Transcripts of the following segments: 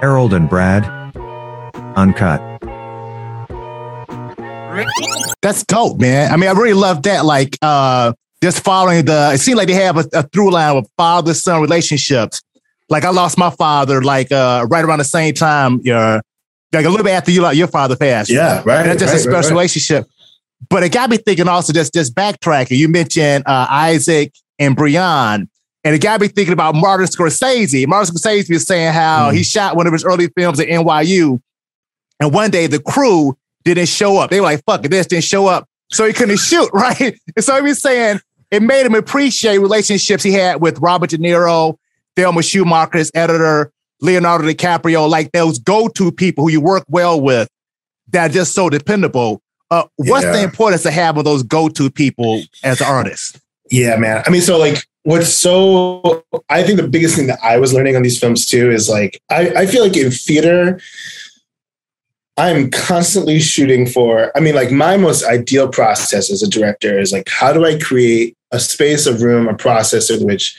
Harold and Brad. Uncut. That's dope, man. I mean, I really love that. Like, uh, just following the, it seemed like they have a, a through line of father son relationships. Like, I lost my father, like, uh, right around the same time, uh, like a little bit after you, like, your father passed. Yeah, right. And that's just right, a special right, right. relationship. But it got me thinking also, just, just backtracking. You mentioned uh, Isaac and Brian. And it got me thinking about Martin Scorsese. Martin Scorsese was saying how Mm. he shot one of his early films at NYU. And one day the crew didn't show up. They were like, fuck it, this didn't show up. So he couldn't shoot, right? And so he was saying it made him appreciate relationships he had with Robert De Niro, Thelma Schoonmaker's editor, Leonardo DiCaprio, like those go-to people who you work well with that are just so dependable. Uh, what's the Yeah. importance of having those go-to people as an artist? Yeah, man. I mean, so like what's so I think the biggest thing that I was learning on these films too is like I, I feel like in theater, I'm constantly shooting for, I mean, like my most ideal process as a director is like, how do I create a space, a room, a process in which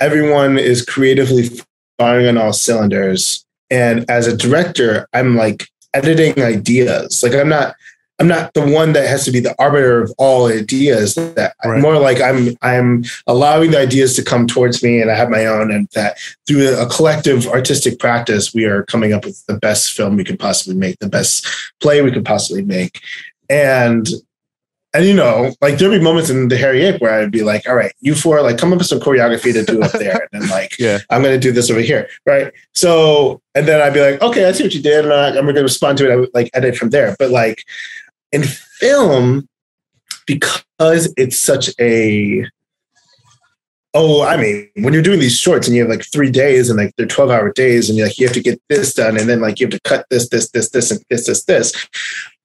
everyone is creatively firing on all cylinders. And as a director, I'm like editing ideas. Like I'm not, I'm not the one that has to be the arbiter of all ideas. That Right. I'm more like I'm I'm allowing the ideas to come towards me, and I have my own, and that through a collective artistic practice, we are coming up with the best film we could possibly make, the best play we could possibly make, and and you know, like there'd be moments in the Hairy Ape where I'd be like, all right, you four, like come up with some choreography to do up there, and then like Yeah. I'm going to do this over here, right? So, and then I'd be like, okay, I see what you did, and I- I'm going to respond to it. I would like edit from there. But like in film, because it's such a oh, I mean, when you're doing these shorts and you have like three days and like they're 12 hour days, and you're like you have to get this done, and then like you have to cut this, this, this, this, and this, this, this.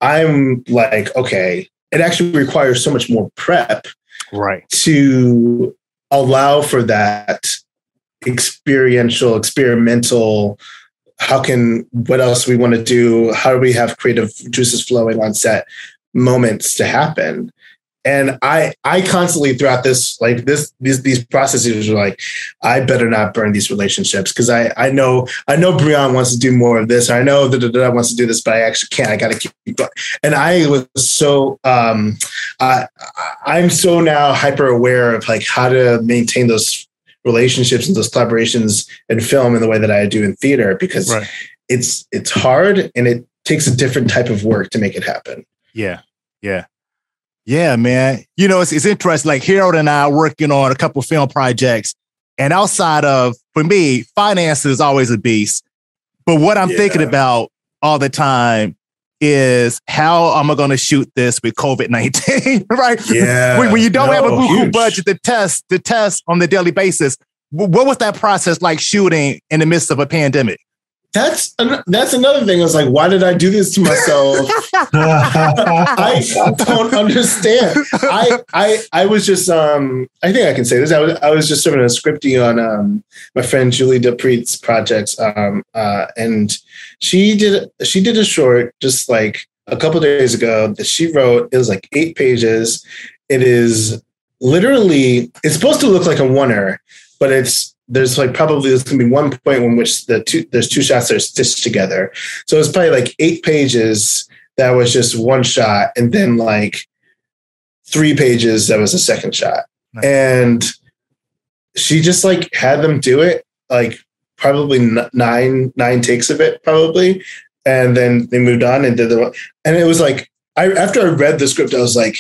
I'm like, okay, it actually requires so much more prep Right. to allow for that experiential, experimental. How can what else we want to do? How do we have creative juices flowing on set moments to happen? And I, I constantly throughout this, like this, these, these processes are like, I better not burn these relationships because I, I know, I know Brian wants to do more of this. I know that da, wants to do this, but I actually can't. I got to keep going. And I was so, um, I, I'm so now hyper aware of like how to maintain those relationships and those collaborations in film in the way that I do in theater because Right. it's it's hard and it takes a different type of work to make it happen. Yeah. Yeah. Yeah, man. You know, it's, it's interesting. Like Harold and I are working on a couple film projects. And outside of, for me, finance is always a beast. But what I'm thinking about all the time is how am I going to shoot this with COVID 19? right? Yeah. when, when you don't No, have a Google huge. budget to test, to test on the daily basis, what was that process like shooting in the midst of a pandemic? That's an, that's another thing. I was like, why did I do this to myself? I don't understand. I I I was just um I think I can say this. I was I was just serving a scripting on um my friend Julie Dupreet's projects um uh and she did she did a short just like a couple days ago that she wrote. It was like eight pages. It is literally it's supposed to look like a oneer, but it's there's like probably there's gonna be one point in which the two there's two shots that are stitched together. So it's probably like eight pages that was just one shot, and then like three pages that was a second shot. Nice. And she just like had them do it, like probably nine nine takes of it, probably, and then they moved on and did the and it was like I after I read the script, I was like.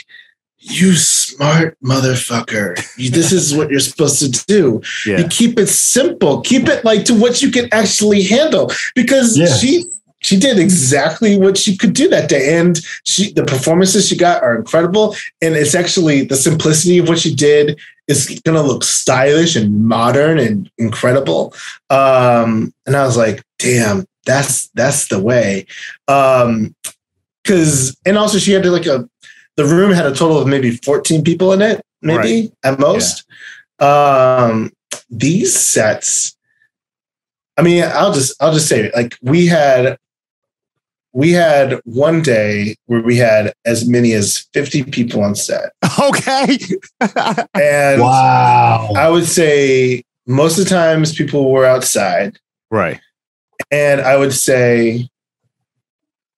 You smart motherfucker. You, this is what you're supposed to do. You keep it simple. Keep it like to what you can actually handle. Because Yeah. she she did exactly what she could do that day. And she the performances she got are incredible. And it's actually the simplicity of what she did is gonna look stylish and modern and incredible. Um, and I was like, damn, that's that's the way. Um because and also she had to like a the room had a total of maybe 14 people in it, maybe at most. Um these sets, I mean, I'll just I'll just say it. Like we had we had one day where we had as many as 50 people on set. Okay. And Wow. I would say most of the times people were outside. right. And I would say,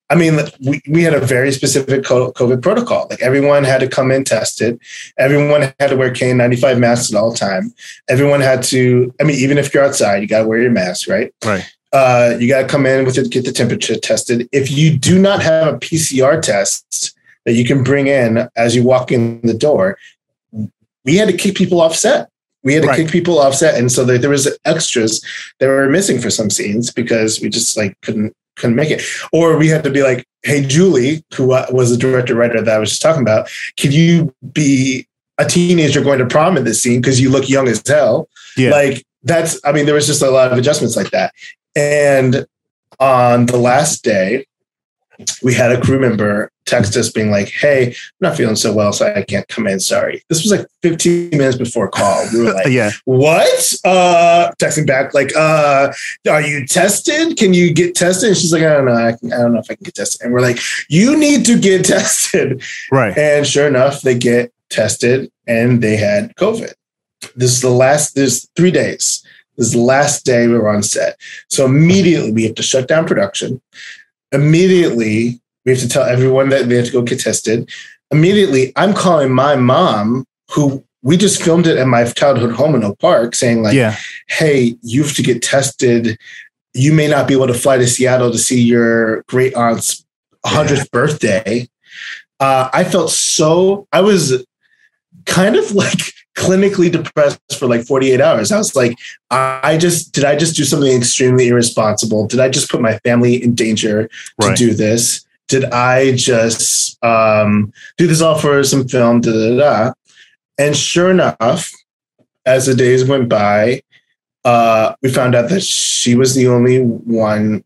I mean, we, we had a very specific COVID protocol. Like everyone had to come in tested. Everyone had to wear KN95 masks at all time. Everyone had to, I mean, even if you're outside, you got to wear your mask, right? Right. Uh, you got to come in with it, get the temperature tested. If you do not have a PCR test that you can bring in as you walk in the door, we had to kick people off set. We had to Right. kick people off set, and so there, there was extras that were missing for some scenes because we just like couldn't couldn't make it, or we had to be like, "Hey, Julie, who was the director writer that I was just talking about, can you be a teenager going to prom in this scene because you look young as hell?" Yeah. Like that's, I mean, there was just a lot of adjustments like that. And on the last day, we had a crew member text us being like, Hey, I'm not feeling so well, so I can't come in. Sorry. This was like 15 minutes before call. We were like, yeah. What? Uh texting back, like, uh, are you tested? Can you get tested? And she's like, I don't know. I, can, I don't know if I can get tested. And we're like, you need to get tested. Right. And sure enough, they get tested and they had COVID. This is the last, there's three days. This is the last day we were on set. So immediately we have to shut down production. Immediately we have to tell everyone that they have to go get tested. Immediately I'm calling my mom, who we just filmed it at my childhood home in Oak Park, saying, like, yeah. hey, you have to get tested. You may not be able to fly to Seattle to see your great aunt's 100th birthday. Uh, I felt so, I was kind of like clinically depressed for like 48 hours. I was like, I just, did I just do something extremely irresponsible? Did I just put my family in danger to Right. do this? Did I just um, do this all for some film? Da, da, da. And sure enough, as the days went by, uh, we found out that she was the only one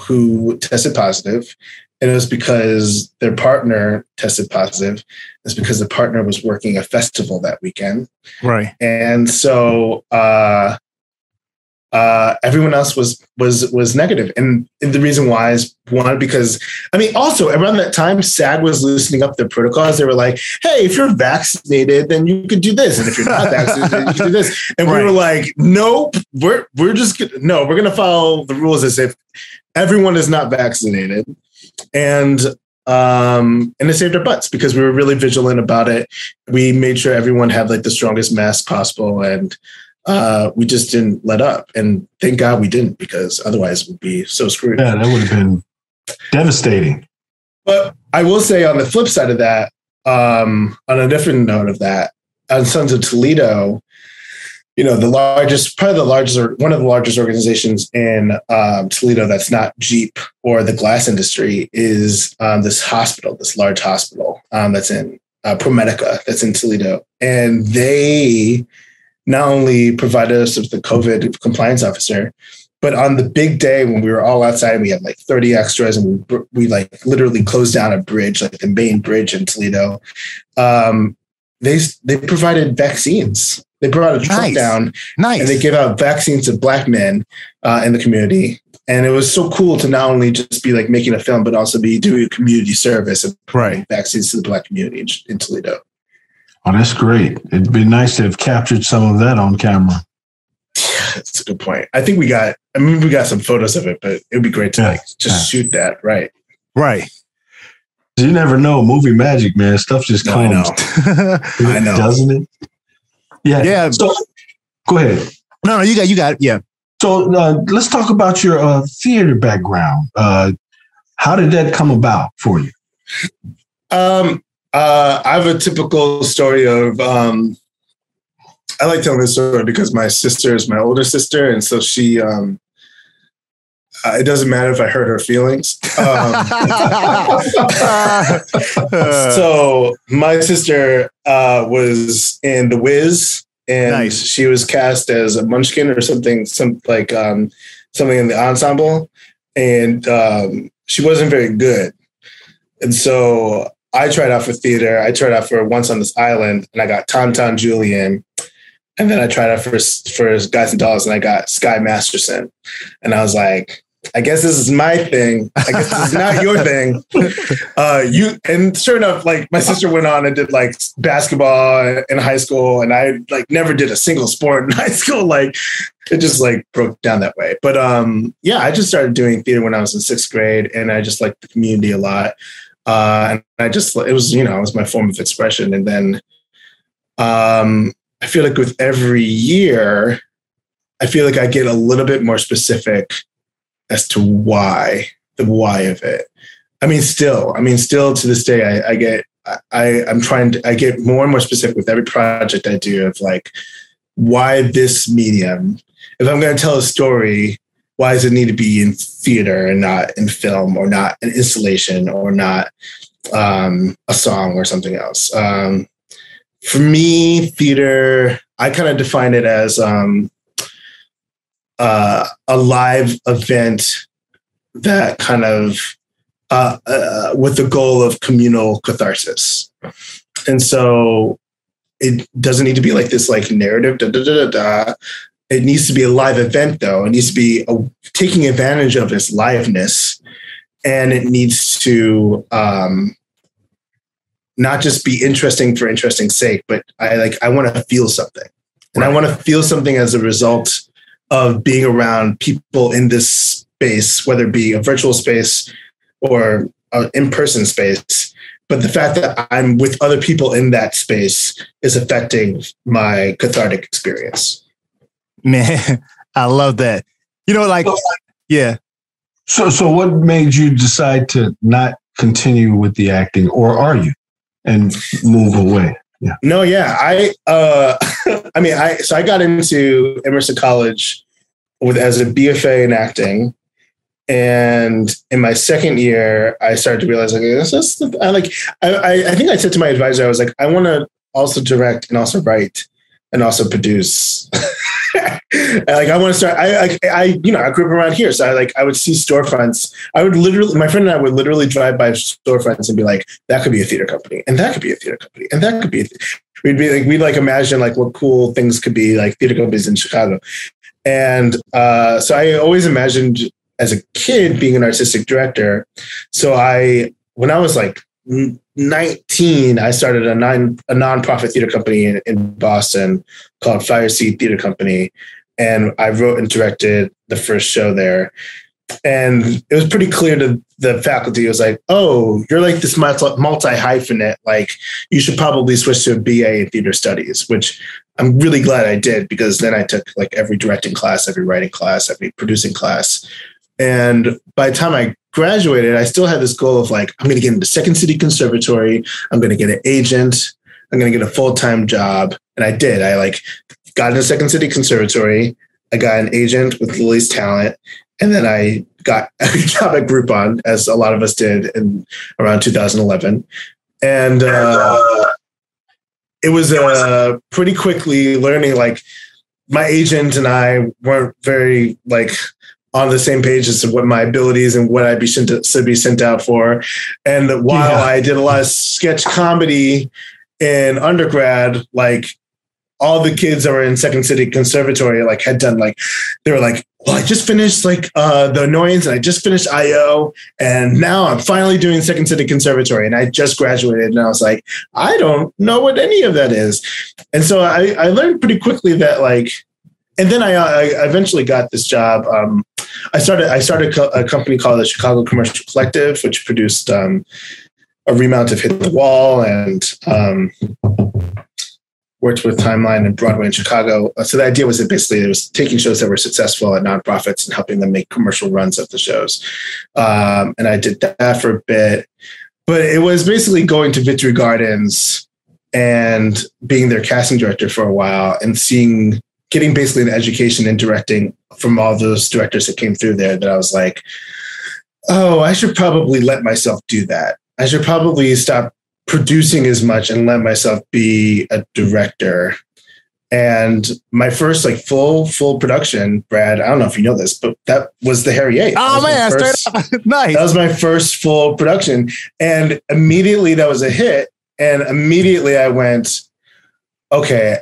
who tested positive. And it was because their partner tested positive. It's because the partner was working a festival that weekend. Right. And so uh, uh, everyone else was was was negative. And the reason why is one because I mean also around that time SAG was loosening up their protocols. They were like, "Hey, if you're vaccinated, then you could do this, and if you're not vaccinated, you can do this." And we were like, "Nope, we're we're just gonna, no, we're going to follow the rules as if everyone is not vaccinated." And um and it saved our butts because we were really vigilant about it. We made sure everyone had like the strongest mask possible and uh we just didn't let up. And thank god we didn't because otherwise we'd be so screwed. Yeah, that would have been devastating. but i will say on the flip side of that um on a different note of that on sons of toledo you know the largest probably the largest or one of the largest organizations in um, toledo that's not jeep or the glass industry is um, this hospital this large hospital um, that's in uh, promedica that's in toledo. And they not only provided us with the covid compliance officer but on the big day when we were all outside we had like 30 extras and we, we like literally closed down a bridge like the main bridge in toledo um, they they provided vaccines they brought a truck Nice. down Nice. and they gave out vaccines to black men uh, in the community. And it was so cool to not only just be like making a film, but also be doing community service and providing vaccines to the black community in, in Toledo. Oh, that's great. It'd be nice to have captured some of that on camera. That's a good point. I think we got, I mean, we got some photos of it, but it would be great to Yeah, like just shoot that. Right. right. You never know. Movie magic, man. Stuff just No, I know. I know. Doesn't it? Yeah. Yeah. So go ahead. no, no, you got, you got, yeah. So uh, let's talk about your uh, theater background. Uh, how did that come about for you? Um, uh, I have a typical story of, um, I like telling this story because my sister is my older sister. And so she, um, uh, it doesn't matter if I hurt her feelings. Um, so my sister uh, was in The Wiz, and Nice. she was cast as a Munchkin or something, some like um, something in the ensemble, and um, she wasn't very good. And so I tried out for theater. I tried out for Once on This Island, and I got Tonton Julian. And then I tried out for for Guys and Dolls, and I got Sky Masterson. And I was like, I guess this is my thing. I guess this is not your thing. Uh, you and sure enough, like my sister went on and did like basketball in high school, and I like never did a single sport in high school. Like it just like broke down that way. But um, yeah, I just started doing theater when I was in sixth grade, and I just liked the community a lot. Uh, and I just it was you know it was my form of expression, and then um, I feel like with every year, I feel like I get a little bit more specific as to why the why of it. I mean, still, I mean, still to this day, I, I get, I, I'm trying to, I get more and more specific with every project I do of like, why this medium? If I'm going to tell a story, why does it need to be in theater and not in film or not an installation or not um, a song or something else? Um, for me, theater, I kind of define it as um, uh, a live event that kind of uh, uh, with the goal of communal catharsis. And so it doesn't need to be like this like narrative. Da, da, da, da, It needs to be a live event though. It needs to be a, taking advantage of its liveness, and it needs to um, not just be interesting for interesting sake, but I like I want to feel something, and I want to feel something as a result of being around people in this space, whether it be a virtual space or an in-person space. But the fact that I'm with other people in that space is affecting my cathartic experience. Man, I love that. You know, like, yeah. So, so what made you decide to not continue with the acting, or are you, and move away? Yeah. No, yeah. I uh I mean I so I got into Emerson College with as a BFA in acting. And in my second year, I started to realize like this is I like I I think I said to my advisor, I was like, I want to also direct and also write and also produce. like I want to start. I, I, I, you know, I grew up around here, so I like I would see storefronts. I would literally, my friend and I would literally drive by storefronts and be like, "That could be a theater company, and that could be a theater company, and that could be." We'd be like, we'd like imagine like what cool things could be like theater companies in Chicago, and uh, so I always imagined as a kid being an artistic director. So I, when I was like 19, I started a nine a nonprofit theater company in, in Boston called Fire Seed Theater Company, and I wrote and directed the first show there. And it was pretty clear to the faculty. It was like, "Oh, you're like this multi hyphenate. Like, you should probably switch to a BA in theater studies." Which I'm really glad I did because then I took like every directing class, every writing class, every producing class, and by the time I graduated, I still had this goal of like, I'm going to get into Second City Conservatory. I'm going to get an agent. I'm going to get a full time job. And I did. I like got into Second City Conservatory. I got an agent with Lily's talent. And then I got a job at Groupon, as a lot of us did in around 2011. And uh, it was uh, pretty quickly learning like my agent and I weren't very like on the same page as to what my abilities and what I'd be sent to, should be sent out for. And while yeah. I did a lot of sketch comedy in undergrad, like all the kids that were in Second City Conservatory like had done like they were like, well, I just finished like uh the annoyance and I just finished IO and now I'm finally doing Second City Conservatory and I just graduated and I was like, I don't know what any of that is. And so I, I learned pretty quickly that like and then I, I eventually got this job. Um, I started I started a company called the Chicago Commercial Collective, which produced um, a remount of Hit the Wall and um, worked with Timeline and Broadway in Chicago. Uh, so the idea was that basically it was taking shows that were successful at nonprofits and helping them make commercial runs of the shows. Um, and I did that for a bit, but it was basically going to Victory Gardens and being their casting director for a while and seeing getting basically an education in directing from all those directors that came through there that I was like, oh, I should probably let myself do that. I should probably stop producing as much and let myself be a director. And my first like full full production, Brad. I don't know if you know this, but that was the Hairy Ape. Oh man, first, nice. That was my first full production, and immediately that was a hit. And immediately I went, okay,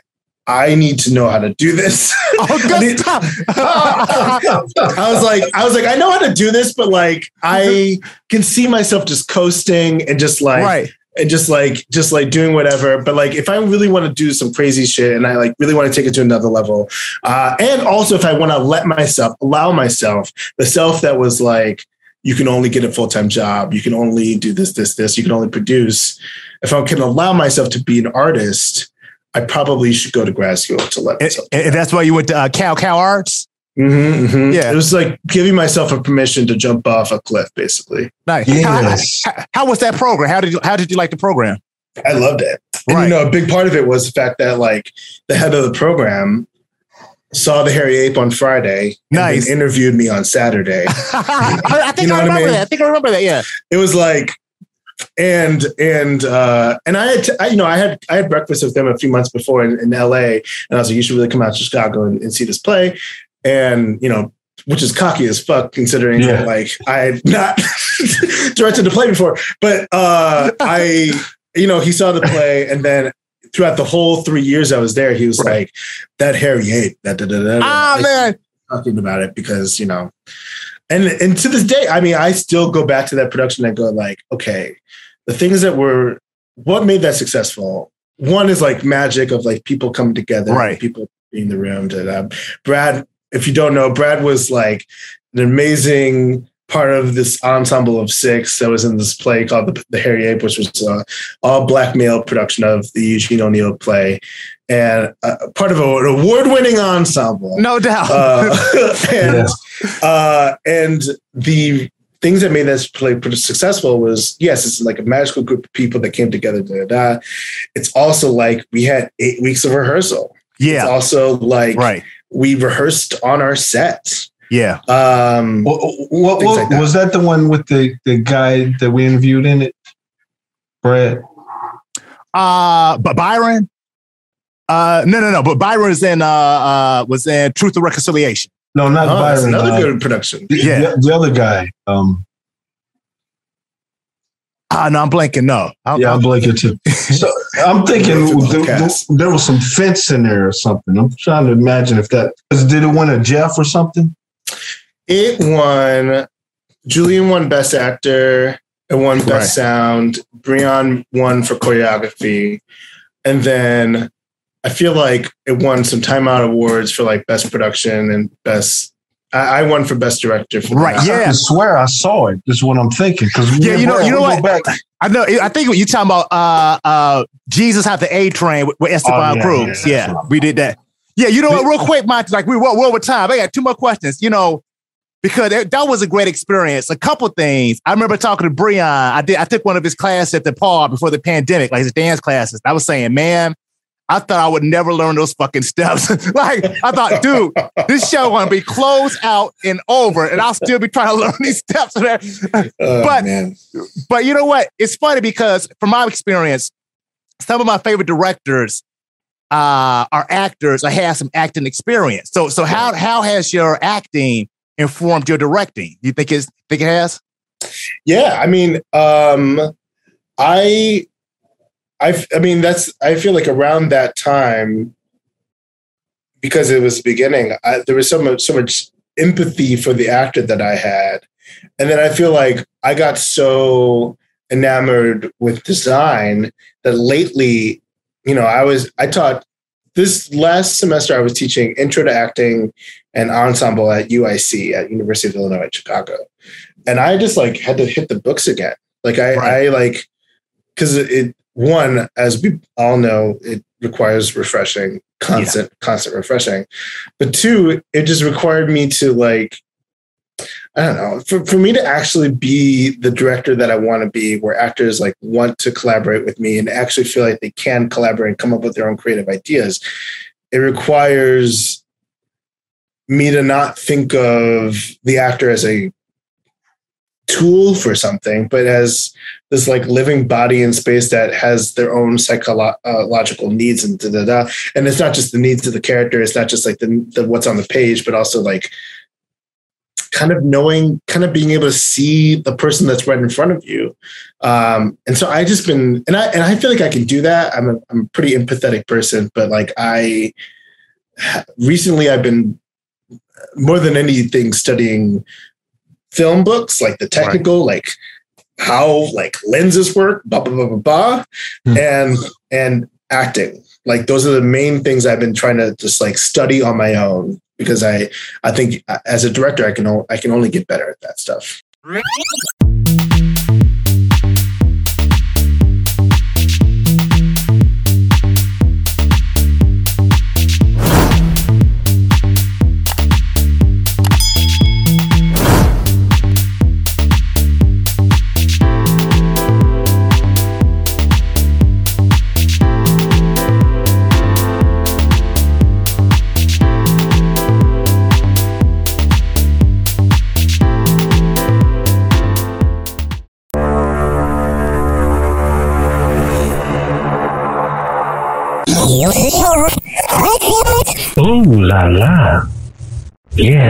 I need to know how to do this. Oh, I good need- stuff. I was like, I was like, I know how to do this, but like, I can see myself just coasting and just like, right. And just like, just like doing whatever. But like, if I really want to do some crazy shit and I like really want to take it to another level, uh, and also if I want to let myself allow myself the self that was like, you can only get a full time job, you can only do this, this, this, you can only produce. If I can allow myself to be an artist, I probably should go to grad school to let And, myself. and that's why you went to uh, Cal Cal Arts. Mhm, mhm. Yeah. It was like giving myself a permission to jump off a cliff, basically. Nice. Yes. How, how- how was that program? How did you How did you like the program? I loved it. And Right. you know, a big part of it was the fact that like the head of the program saw the hairy ape on Friday and then Nice. interviewed me on Saturday. I, I think You know I what I remember mean? that. I think I remember that. Yeah. it was like and and uh and I had t- I, you know I had I had breakfast with them a few months before in, in LA and I was like you should really come out to Chicago and, and see this play and you know which is cocky as fuck considering Yeah. that like I had not directed the play before but uh I you know he saw the play and then throughout the whole three years I was there he was Right. like that hairy ape that da, da, da, da. Ah Like, man. talking about it because you know and and to this day i mean i still go back to that production and go like okay the things that were what made that successful one is like magic of like people coming together Right. people in the room to um, brad if you don't know brad was like an amazing part of this ensemble of six that was in this play called the, the hairy ape which was uh, all black male production of the eugene o'neill play and uh, part of a, an award-winning ensemble No doubt. uh, and uh, and the things that made this play pretty successful was yes, it's like a magical group of people that came together. Da, da, da. It's also like we had eight weeks of rehearsal. Yeah. It's yeah. also like Right. We rehearsed on our set. Yeah. Um, What, what, what- like that. was that the one with the, the guy that we interviewed in it? Brad? Uh, but Byron. Uh, no, no, no. But Byron was in uh, uh was in Truth and Reconciliation. No, not oh, that's Byron. another uh, good production. the, Yeah. the, the other guy. Um, Ah, no, I'm blanking. No. I'm- yeah, I'm blanking too. So I'm thinking there, there was some fence in there or something. I'm trying to imagine if that did it win a Jeff or something? It won. Julian won Best Actor. It won Best Right. Sound. Breon won for choreography, and then I feel like it won some Timeout awards for like Best Production and Best. I, I won for Best Director. For Right, that. yeah. I swear I saw it. Is what I'm thinking. Because Yeah, you know- you know what? Back, I know. I think you're talking about uh, uh, Jesus Hopped the A train with, with Esteban Oh, yeah, Cruz. yeah, that's Yeah, we did that. Yeah, you know what? Real quick, Monty, like we were, we're over time. I got two more questions. You know, because that, that was a great experience. A couple things. I remember talking to Breon. I did. I took one of his classes at the Paul before the pandemic, like his dance classes. I was saying, man, I thought I would never learn those fucking steps. like I thought, dude, this show gonna be closed out and over, and I'll still be trying to learn these steps. Oh, But- man. But you know what? It's funny because from my experience, some of my favorite directors uh, are actors or have some acting experience. So, so how how has your acting informed your directing? You think it's think it has? Yeah, I mean, um, I, I, I mean, that's. I feel like around that time, because it was the beginning, I, there was so much, so much empathy for the actor that I had, and then I feel like I got so enamored with design that lately, you know, I was I taught this last semester. I was teaching intro to acting and ensemble at UIC at University of Illinois at Chicago and I just like had to hit the books again. Like I, Right. I like because it, it one as we all know it requires refreshing, constant, constant refreshing. But two, it just required me to like I don't know for for me to actually be the director that I want to be, where actors like want to collaborate with me and actually feel like they can collaborate and come up with their own creative ideas. It requires me to not think of the actor as a tool for something, but as this like living body in space that has their own psychological needs and da da da. And it's not just the needs of the character. It's not just like the, the what's on the page, but also like kind of knowing, kind of being able to see the person that's right in front of you. Um, and so I just been, and I and I feel like I can do that. I'm a, I'm a pretty empathetic person, but like I recently I've been more than anything studying film books, like the technical, right. like how like lenses work, blah blah blah blah blah, mm. and and acting. Like those are the main things I've been trying to just like study on my own because I I think as a director I can I can only get better at that stuff. Yeah.